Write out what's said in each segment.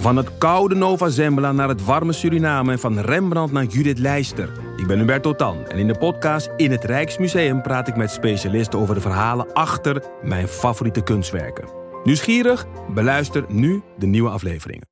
Van het koude Nova Zembla naar het warme Suriname en van Rembrandt naar Judith Leister. Ik ben Hubert Totan en in de podcast In het Rijksmuseum praat ik met specialisten over de verhalen achter mijn favoriete kunstwerken. Nieuwsgierig? Beluister nu de nieuwe afleveringen.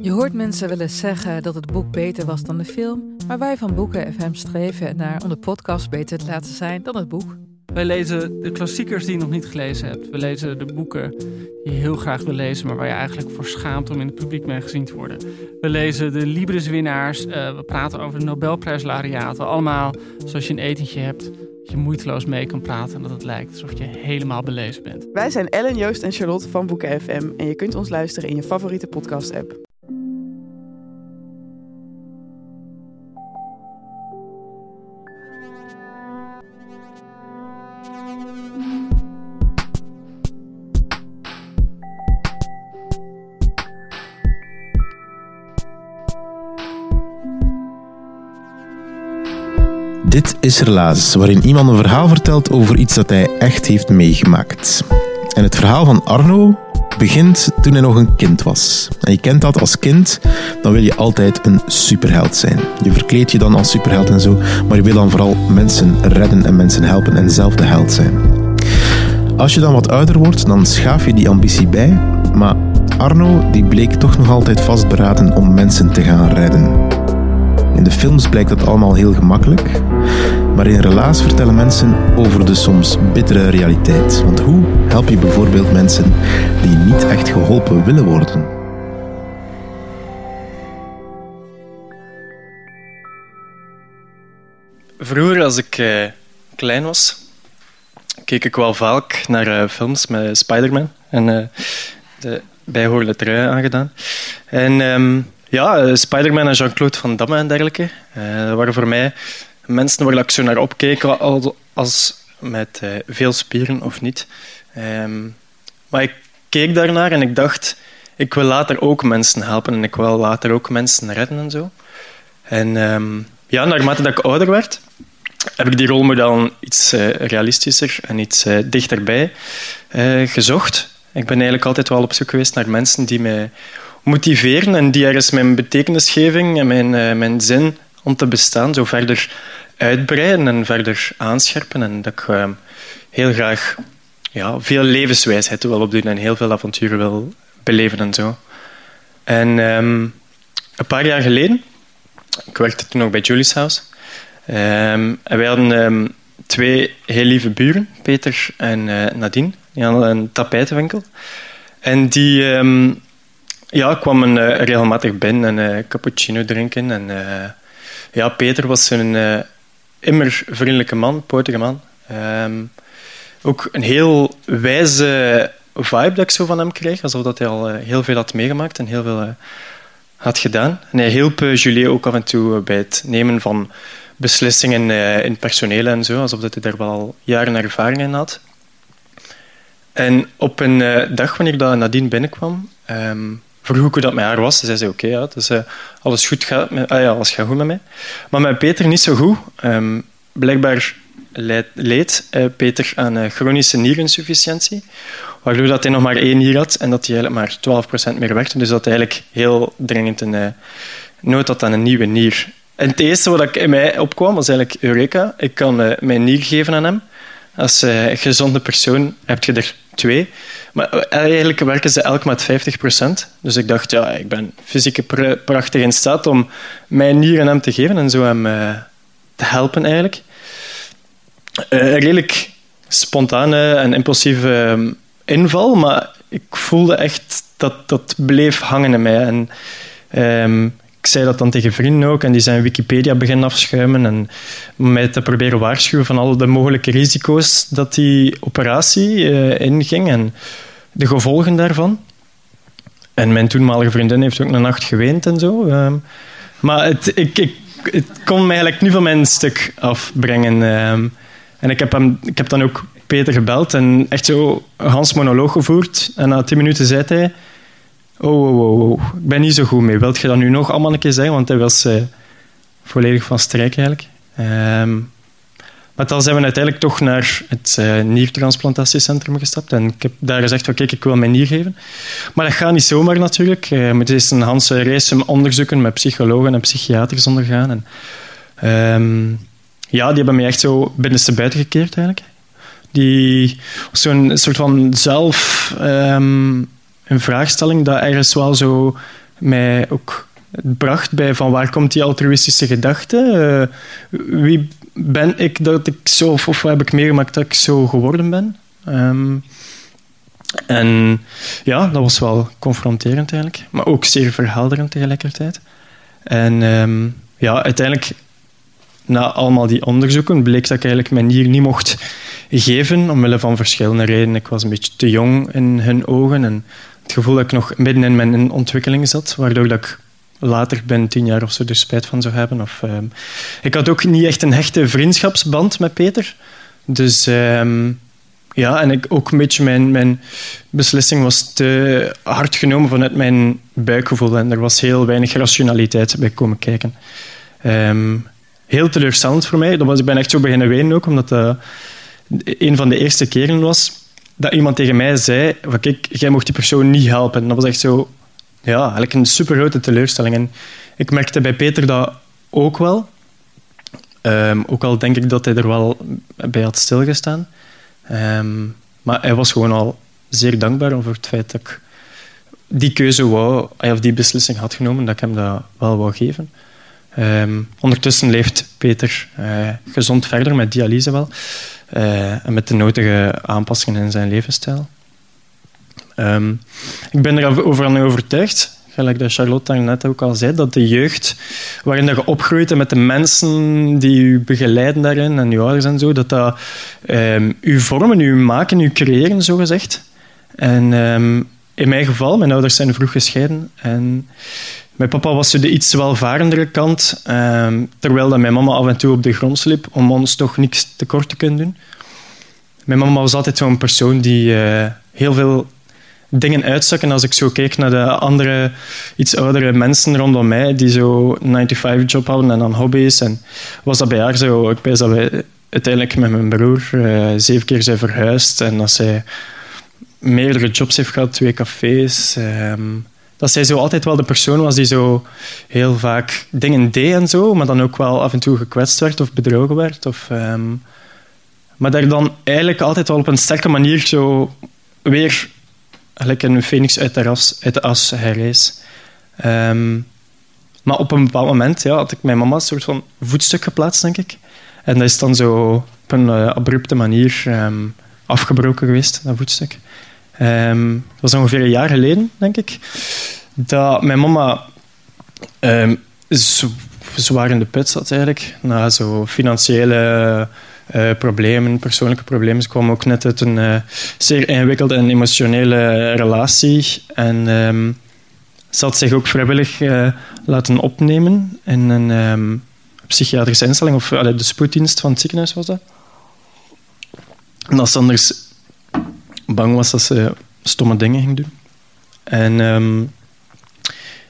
Je hoort mensen willen zeggen dat het boek beter was dan de film, maar wij van Boeken FM streven naar om de podcast beter te laten zijn dan het boek. Wij lezen de klassiekers die je nog niet gelezen hebt. We lezen de boeken die je heel graag wil lezen, maar waar je eigenlijk voor schaamt om in het publiek mee gezien te worden. We lezen de Libris-winnaars. Uh, we praten over de Nobelprijslariaten. Allemaal zoals je een etentje hebt. Dat je moeiteloos mee kan praten en dat het lijkt alsof je helemaal belezen bent. Wij zijn Ellen, Joost en Charlotte van Boeken FM. En je kunt ons luisteren in je favoriete podcast-app. Dit is Relaas, waarin iemand een verhaal vertelt over iets dat hij echt heeft meegemaakt. En het verhaal van Arno begint toen hij nog een kind was. En je kent dat als kind, dan wil je altijd een superheld zijn. Je verkleed je dan als superheld en zo, maar je wil dan vooral mensen redden en mensen helpen en zelf de held zijn. Als je dan wat ouder wordt, dan schaaf je die ambitie bij, maar Arno die bleek toch nog altijd vastberaden om mensen te gaan redden. In de films blijkt dat allemaal heel gemakkelijk, maar in relaas vertellen mensen over de soms bittere realiteit. Want hoe help je bijvoorbeeld mensen die niet echt geholpen willen worden? Vroeger, als ik eh, klein was, keek ik wel vaak naar uh, films met Spider-Man en uh, de bijhorende trui aangedaan. En um, ja, eh, Spider-Man en Jean-Claude Van Damme en dergelijke. Waren voor mij mensen waar ik zo naar opkeek, als met uh, veel spieren of niet. Um, maar ik keek daarnaar en ik dacht, ik wil later ook mensen helpen en ik wil later ook mensen redden en zo. En um, ja, naarmate dat ik ouder werd, heb ik die rolmodel iets uh, realistischer en iets dichterbij gezocht. Ik ben eigenlijk altijd wel op zoek geweest naar mensen die mij motiveren en die ergens mijn betekenisgeving en mijn, uh, mijn zin om te bestaan zo verder uitbreiden en verder aanscherpen. En dat ik uh, heel graag ja, veel levenswijsheid wil opdoen en heel veel avonturen wil beleven en zo. En um, een paar jaar geleden, ik werkte toen nog bij Julie's House, um, en wij hadden twee heel lieve buren, Peter en uh, Nadine. Die hadden een tapijtenwinkel. En die ja, ik kwam een, uh, regelmatig binnen en uh, cappuccino drinken. En, ja, Peter was een immer vriendelijke man, potige man. Um, ook een heel wijze vibe dat ik zo van hem kreeg. Alsof dat hij al heel veel had meegemaakt en heel veel had gedaan. En hij hielp Julie ook af en toe bij het nemen van beslissingen in personeel en zo. Alsof dat hij daar wel jaren ervaring in had. En op een dag wanneer dat Nadine binnenkwam... Um, vroeg hoe dat met haar was. Ze zei oké, ja, dus, uh, alles, goed gaat met, ah, ja, alles gaat goed met mij. Maar met Peter niet zo goed. Um, blijkbaar leed, uh, Peter aan uh, chronische nierinsufficiëntie, waardoor dat hij nog maar één nier had en dat hij eigenlijk maar 12% meer werkte. Dus dat hij eigenlijk heel dringend een nood had aan een nieuwe nier. En het eerste wat in mij opkwam was eigenlijk Eureka. Ik kan mijn nier geven aan hem. Als gezonde persoon heb je er twee. Maar eigenlijk werken ze elk met 50% Dus ik dacht, ja, ik ben fysiek prachtig in staat om mijn nier aan hem te geven en zo hem uh, te helpen eigenlijk. Uh, redelijk spontane en impulsieve uh, inval, maar ik voelde echt dat dat bleef hangen in mij. En, um, ik zei dat dan tegen vrienden ook en die zijn Wikipedia beginnen afschuimen en mij te proberen waarschuwen van al de mogelijke risico's dat die operatie uh, inging en de gevolgen daarvan. En mijn toenmalige vriendin heeft ook een nacht geweend en zo. Uh, maar het, ik, ik, het kon me eigenlijk nu van mijn stuk afbrengen. Uh, en ik heb, hem, ik heb dan ook Peter gebeld en echt zo een Hans monoloog gevoerd. En na tien minuten zei hij Oh, oh, oh, oh, ik ben niet zo goed mee. Wilt je dat nu nog allemaal een keer zeggen? Want hij was uh, volledig van strijk eigenlijk. Um, Maar dan zijn we uiteindelijk toch naar het uh, niertransplantatiecentrum gestapt. En ik heb daar gezegd, kijk, ik wil mijn nier geven. Maar dat gaat niet zomaar natuurlijk. Je moet eerst een Hanse reis onderzoeken met psychologen en psychiaters ondergaan. En, um, ja, die hebben mij echt zo binnenste buiten gekeerd eigenlijk. Die zo'n soort van zelf um, een vraagstelling dat ergens wel zo mij ook bracht bij van waar komt die altruïstische gedachte? Uh, wie ben ik dat ik zo, of, of heb ik meegemaakt dat ik zo geworden ben? Um, en ja, dat was wel confronterend eigenlijk, maar ook zeer verhelderend tegelijkertijd. En um, ja, uiteindelijk, na allemaal die onderzoeken, bleek dat ik eigenlijk mijn nier niet mocht geven, omwille van verschillende redenen. Ik was een beetje te jong in hun ogen en gevoel dat ik nog midden in mijn ontwikkeling zat, waardoor dat ik later binnen tien jaar of zo er spijt van zou hebben. Of, um, ik had ook niet echt een hechte vriendschapsband met Peter. Dus um, ja, en ik, ook een beetje mijn, mijn beslissing was te hard genomen vanuit mijn buikgevoel. En er was heel weinig rationaliteit bij komen kijken. Um, heel teleurstellend voor mij. Dat was, ik ben echt zo beginnen wenen ook, omdat dat een van de eerste keren was dat iemand tegen mij zei: van, Kijk, jij mocht die persoon niet helpen. Dat was echt zo ja, eigenlijk een super grote teleurstelling. En ik merkte bij Peter dat ook wel. Um, ook al denk ik dat hij er wel bij had stilgestaan. Um, maar hij was gewoon al zeer dankbaar over het feit dat ik die keuze wou, of die beslissing had genomen, dat ik hem dat wel wou geven. Um, ondertussen leeft Peter uh, gezond verder met dialyse wel. Uh, en met de nodige aanpassingen in zijn levensstijl. Um, ik ben erover aan overtuigd, gelijk dat Charlotte net ook al zei, dat de jeugd, waarin je opgroeit met de mensen die je begeleiden daarin en je ouders en zo, dat dat um, vormen, u maken, u creëren, zo gezegd. En um, in mijn geval, mijn ouders zijn vroeg gescheiden en mijn papa was de iets welvarendere kant, um, terwijl dat mijn mama af en toe op de grond sliep om ons toch niks tekort te kunnen doen. Mijn mama was altijd zo'n persoon die uh, heel veel dingen uitzakken als ik zo kijk naar de andere, iets oudere mensen rondom mij die zo 9-to-5-job hadden en dan hobby's. En was dat bij haar zo? Ik weet dat wij uiteindelijk met mijn broer uh, zeven keer zijn verhuisd en dat zij meerdere jobs heeft gehad, twee cafés. Um, dat zij zo altijd wel de persoon was die zo heel vaak dingen deed en zo, maar dan ook wel af en toe gekwetst werd of bedrogen werd. Of, um, maar daar dan eigenlijk altijd wel op een sterke manier zo weer gelijk een phoenix uit de, ras, uit de as herrees. Um, maar op een bepaald moment ja, had ik mijn mama een soort van voetstuk geplaatst, denk ik. En dat is dan zo op een uh, abrupte manier um, afgebroken geweest, dat voetstuk. Um, dat was ongeveer een jaar geleden, denk ik, dat mijn mama zwaar in de put zat eigenlijk. Na zo financiële uh, problemen, persoonlijke problemen. Ze kwam ook net uit een uh, zeer ingewikkelde en emotionele relatie. En um, ze had zich ook vrijwillig uh, laten opnemen in een um, psychiatrische instelling, of de spoeddienst van het ziekenhuis was dat. En ze anders bang was dat ze stomme dingen ging doen. En um,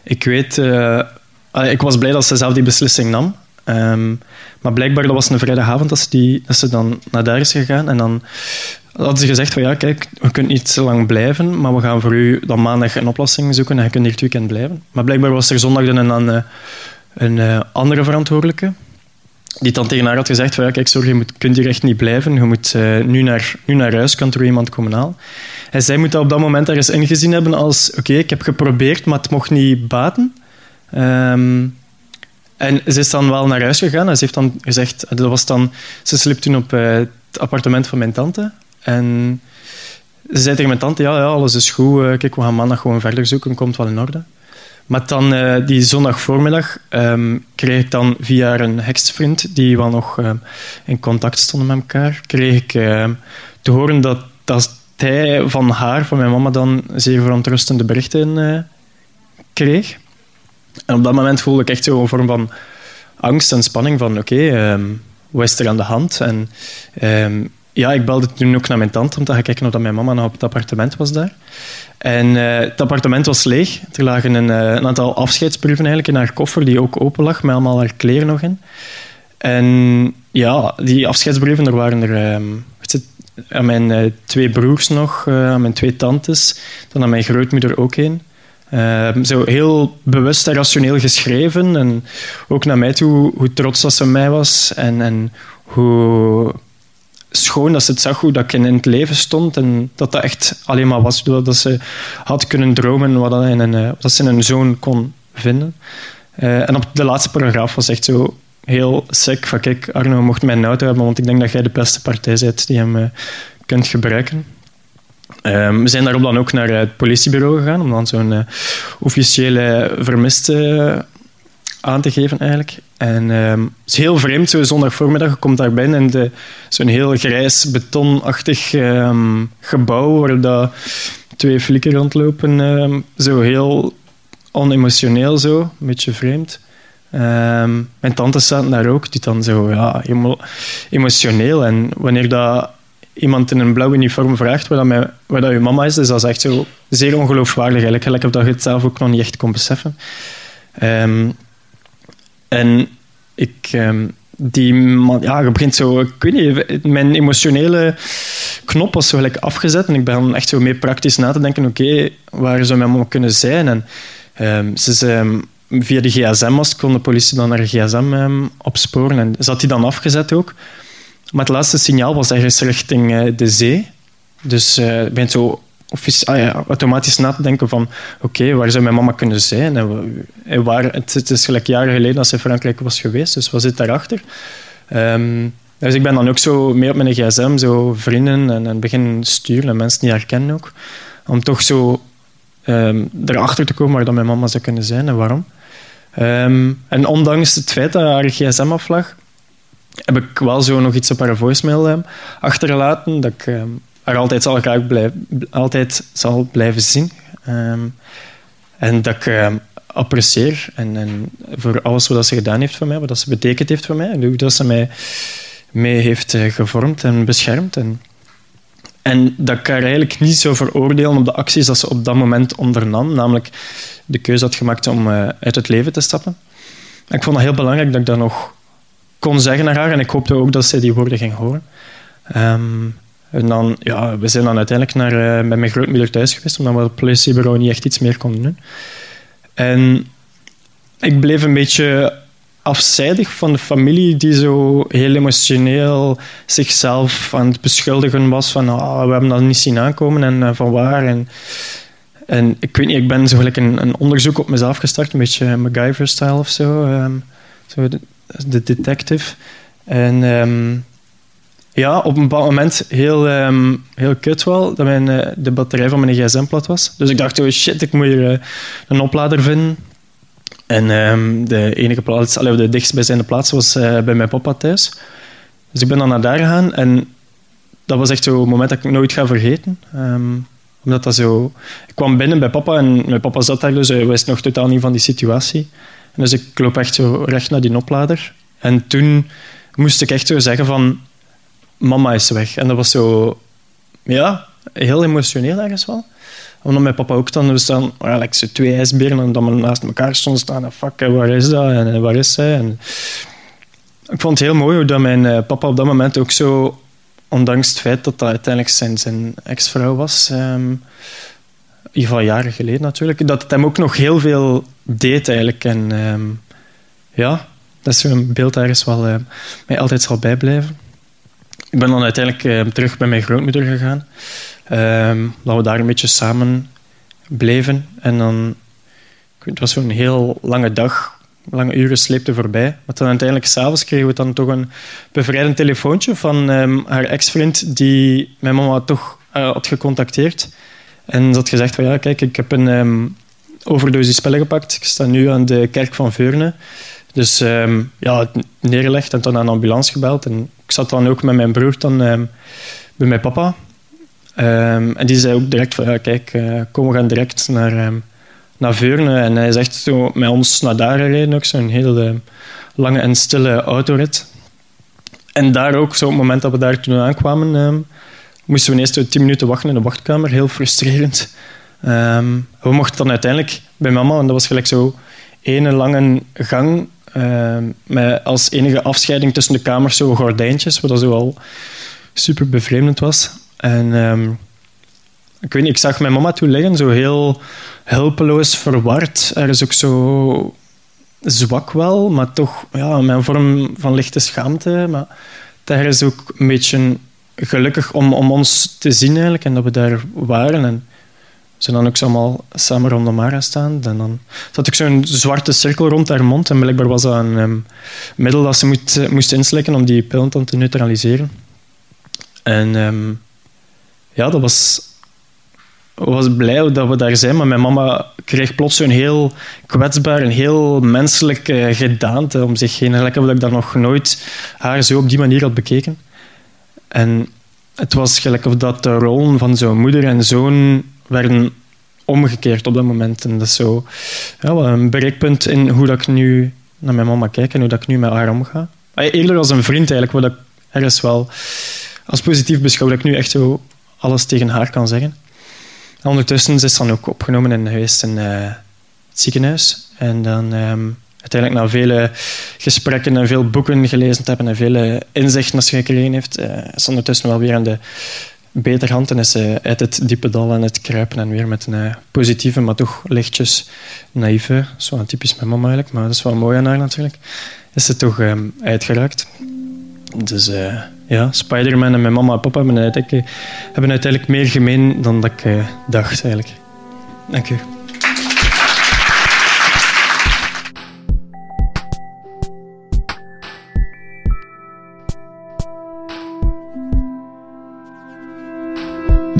ik weet, ik was blij dat ze zelf die beslissing nam. Um, maar blijkbaar, dat was een vrijdagavond dat ze, die, dat ze dan naar daar is gegaan. En dan hadden ze gezegd van ja, kijk, we kunnen niet zo lang blijven, maar we gaan voor u dan maandag een oplossing zoeken en je kunt hier het weekend blijven. Maar blijkbaar was er zondag dan een, een, een eh, andere verantwoordelijke die dan tegen haar had gezegd van ja, kijk, sorry, je moet, kunt hier echt niet blijven. Je moet uh, nu, naar, nu naar huis, kan er iemand komen halen. En zij moet dat op dat moment ergens ingezien hebben als oké, ik heb geprobeerd, maar het mocht niet baten. Um, en ze is dan wel naar huis gegaan ze heeft dan gezegd... Dat was dan, ze sliep toen op eh, het appartement van mijn tante. En ze zei tegen mijn tante, ja, ja alles is goed. Eh, kijk, we gaan maandag gewoon verder zoeken, komt wel in orde. Maar dan, uh, die zondag voormiddag, um, kreeg ik dan via een heksvriend, die wel nog uh, in contact stonden met elkaar, kreeg ik uh, te horen dat, dat hij van haar, van mijn mama, dan zeer verontrustende berichten kreeg. En op dat moment voelde ik echt zo een vorm van angst en spanning van oké, um, wat is er aan de hand? En ja, ik belde toen ook naar mijn tante om te gaan kijken of mijn mama nog op het appartement was daar. En uh, het appartement was leeg. Er lagen een, uh, een, aantal afscheidsbrieven eigenlijk in haar koffer, die ook open lag, met allemaal haar kleren nog in. En ja, die afscheidsbrieven, er waren er... het zit- aan mijn eh, twee broers nog, eh, aan mijn twee tantes, dan aan mijn grootmoeder ook een. Ehm, zo heel bewust en rationeel geschreven. En ook naar mij toe, hoe trots dat ze mij was. En, en hoe schoon dat ze het zag, hoe dat ik in het leven stond. En dat dat echt alleen maar was doordat ze had kunnen dromen wat, dat in een, eh, wat ze een zoon kon vinden. Eh, en op de laatste paragraaf was echt zo heel sick van kijk, Arno mocht mijn auto hebben, want ik denk dat jij de beste partij bent die hem eh, kunt gebruiken. Ehm, we zijn daarop dan ook naar het politiebureau gegaan om dan zo'n eh, officiële vermiste aan te geven eigenlijk. En ehm, het is heel vreemd, zo zondag voormiddag, je komt daar binnen in de- zo'n heel grijs, betonachtig ehm, gebouw waar dat twee flikken rondlopen. ehm, zo heel onemotioneel zo, een beetje vreemd. Mijn tante zaten daar ook, die dan zo ja, emo- emotioneel. En wanneer dat iemand in een blauw uniform vraagt waar, dat mijn, waar dat je mama is, is dat echt zo zeer ongeloofwaardig eigenlijk. Of dat je het zelf ook nog niet echt kon beseffen. En ik, ehm, die man, ja, je begint zo, ik weet niet, mijn emotionele knop was zo gelijk afgezet en ik ben echt zo mee praktisch na te denken, oké, waar zou mijn mama kunnen zijn? En ehm, ze ehm, via de gsm-mast kon de politie dan haar gsm opsporen en zat die dan afgezet ook. Maar het laatste signaal was ergens richting eh, de zee. Dus eh ik ben zo ah ja, automatisch na te denken van oké, waar zou mijn mama kunnen zijn? En, wa- en waar, het, is gelijk jaren geleden dat ze in Frankrijk was geweest, dus wat zit daarachter? Ehm, dus ik ben dan ook zo mee op mijn gsm, zo vrienden en, en beginnen sturen en mensen die haar kennen ook. Om toch zo ehm, erachter te komen waar mijn mama zou kunnen zijn en waarom. Ehm, en ondanks het feit dat haar gsm aflag, heb ik wel zo nog iets op haar voicemail achtergelaten dat ik haar altijd zal, graag altijd zal blijven zien. Ehm, en dat ik ehm, apprecieer en, en voor alles wat ze gedaan heeft voor mij, wat ze betekend heeft voor mij en hoe dat ze mij mee heeft eh, gevormd en beschermd. En, en dat ik haar eigenlijk niet zou veroordelen op de acties dat ze op dat moment ondernam, namelijk de keuze had gemaakt om eh, uit het leven te stappen. En ik vond het heel belangrijk dat ik dat nog kon zeggen naar haar en ik hoopte ook dat zij die woorden ging horen. Ehm, en dan, ja, we zijn dan uiteindelijk naar, eh, bij mijn grootmoeder thuis geweest, omdat we op het politiebureau niet echt iets meer konden doen. En ik bleef een beetje afzijdig van de familie die zo heel emotioneel zichzelf aan het beschuldigen was van ah, we hebben dat niet zien aankomen en eh, van waar. En, en ik weet niet, ik ben zo gelijk een, een onderzoek op mezelf gestart, een beetje MacGyver-style of zo. ehm, zo de, de detective. En ehm, ja, op een bepaald moment heel, ehm, heel kut wel, dat mijn, eh, de batterij van mijn gsm plat was. Dus ik dacht, oh shit, ik moet hier eh, een oplader vinden. En ehm, de enige plaats, allee, de dichtstbijzijnde plaats was eh, bij mijn papa thuis. Dus ik ben dan naar daar gegaan en dat was echt zo'n moment dat ik nooit ga vergeten. Ehm, omdat dat zo... Ik kwam binnen bij papa en mijn papa zat daar, dus hij wist nog totaal niet van die situatie. Dus ik loop echt zo recht naar die oplader. En toen moest ik echt zo zeggen van... Mama is weg. En dat was zo... Ja, heel emotioneel ergens wel. Omdat mijn papa ook dan... We staan ja, like zo twee ijsberen en dan naast elkaar stonden staan. En fuck, waar is dat? En, waar is zij? En ik vond het heel mooi hoe dat mijn eh, papa op dat moment ook zo... Ondanks het feit dat dat uiteindelijk zijn, ex-vrouw was... ehm, in ieder geval jaren geleden natuurlijk, dat het hem ook nog heel veel deed eigenlijk. En ehm, ja, dat is zo'n beeld ergens wel eh, mij altijd zal bijblijven. Ik ben dan uiteindelijk eh, terug bij mijn grootmoeder gegaan. Ehm, dat we daar een beetje samen bleven. En dan, het was zo'n heel lange dag, lange uren sleepte voorbij. Maar dan uiteindelijk s'avonds kregen we dan toch een bevrijdend telefoontje van ehm, haar ex-vriend die mijn mama toch eh, had gecontacteerd. En had gezegd van ja, kijk, ik heb een ehm, overdosis spellen gepakt. Ik sta nu aan de kerk van Veurne. Dus ehm, ja, neergelegd en dan aan de ambulance gebeld. En ik zat dan ook met mijn broer dan, ehm, bij mijn papa. Ehm, en die zei ook direct van ja, kijk, eh, kom, we gaan direct naar, ehm, naar Veurne. En hij echt zo met ons naar daar gereden, ook zo'n heel ehm, lange en stille autorit. En daar ook, zo op het moment dat we daar toen aankwamen, ehm, moesten we eerst tien minuten wachten in de wachtkamer. Heel frustrerend. We mochten dan uiteindelijk bij mama, en dat was gelijk zo ene lange gang Ehm, met als enige afscheiding tussen de kamers zo gordijntjes, wat zo al super bevreemdend was. En ehm, ik weet niet, ik zag mijn mama toen liggen, zo heel hulpeloos, verward. Er is ook zo zwak wel, maar toch ja, met een vorm van lichte schaamte. Maar daar is ook een beetje gelukkig om, om ons te zien eigenlijk en dat we daar waren. En ze dan ook zo allemaal samen rond de Mara staan. En dan zat ik zo'n zwarte cirkel rond haar mond. En blijkbaar was dat een um, middel dat ze moest inslikken om die pil te neutraliseren. En um, ja, dat was, was blij dat we daar zijn. Maar mijn mama kreeg plots zo'n heel kwetsbaar en heel menselijk uh, gedaante om zich heen. Lekker dat ik dat nog nooit haar zo op die manier had bekeken. En het was gelijk of dat de rollen van zo'n moeder en zoon werden omgekeerd op dat moment. En dat is zo ja, een bereikpunt in hoe dat ik nu naar mijn mama kijk en hoe dat ik nu met haar omga. Eerder als een vriend eigenlijk, wat ik ergens wel als positief beschouw, dat ik nu echt zo alles tegen haar kan zeggen. En ondertussen is ze dan ook opgenomen in huis in uh, het ziekenhuis. En dan um, uiteindelijk na vele gesprekken en veel boeken gelezen te hebben en vele inzichten gekregen heeft, uh, is ondertussen wel weer aan de beter en ze uit het diepe dal aan het kruipen en weer met een uh, positieve, maar toch lichtjes naïeve, zo typisch mijn mama eigenlijk, maar dat is wel mooi aan haar natuurlijk, is ze toch um, uitgeraakt. Dus uh, ja, Spider-Man en mijn mama en papa hebben uiteindelijk, hebben uiteindelijk meer gemeen dan dat ik dacht eigenlijk. Dank u.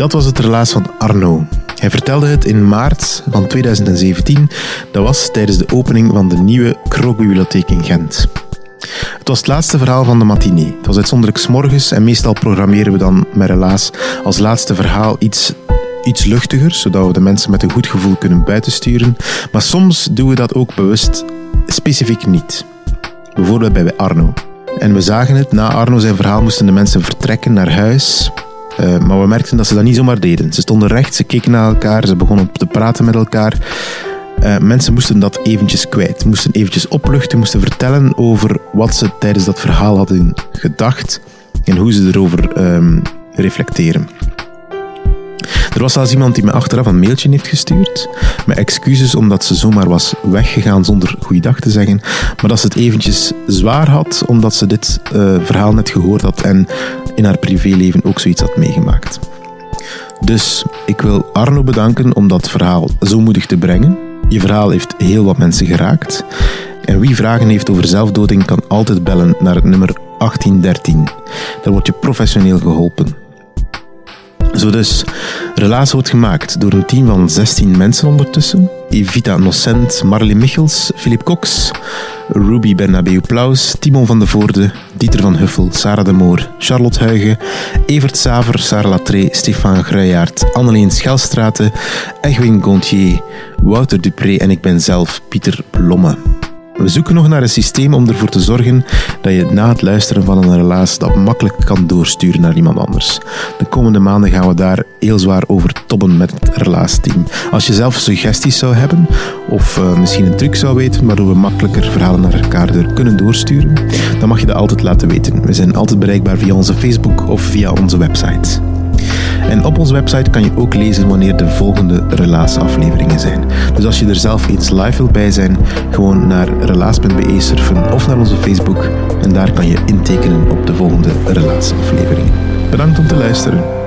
Dat was het relaas van Arno. Hij vertelde het in maart van 2017. Dat was tijdens de opening van de nieuwe Krogbibliotheek in Gent. Het was het laatste verhaal van de matinee. Het was uitzonderlijk morgens en meestal programmeren we dan met relaas als laatste verhaal iets, iets luchtiger, zodat we de mensen met een goed gevoel kunnen buitensturen. Maar soms doen we dat ook bewust specifiek niet. Bijvoorbeeld bij Arno. En we zagen het, na Arno zijn verhaal moesten de mensen vertrekken naar huis. Uh, maar we merkten dat ze dat niet zomaar deden. Ze stonden recht, ze keken naar elkaar, ze begonnen te praten met elkaar. Uh, mensen moesten dat eventjes kwijt, moesten eventjes opluchten, moesten vertellen over wat ze tijdens dat verhaal hadden gedacht en hoe ze erover um, reflecteren. Er was zelfs iemand die me achteraf een mailtje heeft gestuurd met excuses omdat ze zomaar was weggegaan zonder goeiedag te zeggen, maar dat ze het eventjes zwaar had omdat ze dit uh, verhaal net gehoord had en in haar privéleven ook zoiets had meegemaakt. Dus ik wil Arno bedanken om dat verhaal zo moedig te brengen. Je verhaal heeft heel wat mensen geraakt. En wie vragen heeft over zelfdoding kan altijd bellen naar het nummer 1813. Daar word je professioneel geholpen. Zo dus, Relaas wordt gemaakt door een team van 16 mensen ondertussen. Evita Nocent, Marley Michels, Philip Cox, Ruby Bernabeu Plaus, Timon van de Voorde, Dieter van Huffel, Sarah de Moor, Charlotte Huigen, Evert Saver, Sarah Latré, Stefan Gruijaert, Anneleen Schelstraten, Egwin Gontier, Wouter Dupré en ik ben zelf Pieter Blomme. We zoeken nog naar een systeem om ervoor te zorgen dat je na het luisteren van een relaas dat makkelijk kan doorsturen naar iemand anders. De komende maanden gaan we daar heel zwaar over tobben met het relaasteam. Als je zelf suggesties zou hebben, of uh, misschien een truc zou weten waardoor we makkelijker verhalen naar elkaar door kunnen doorsturen, dan mag je dat altijd laten weten. We zijn altijd bereikbaar via onze Facebook of via onze website. En op onze website kan je ook lezen wanneer de volgende relaasafleveringen zijn. Dus als je er zelf eens live wilt bij zijn, gewoon naar relaas.be surfen of naar onze Facebook en daar kan je intekenen op de volgende relaasafleveringen. Bedankt om te luisteren.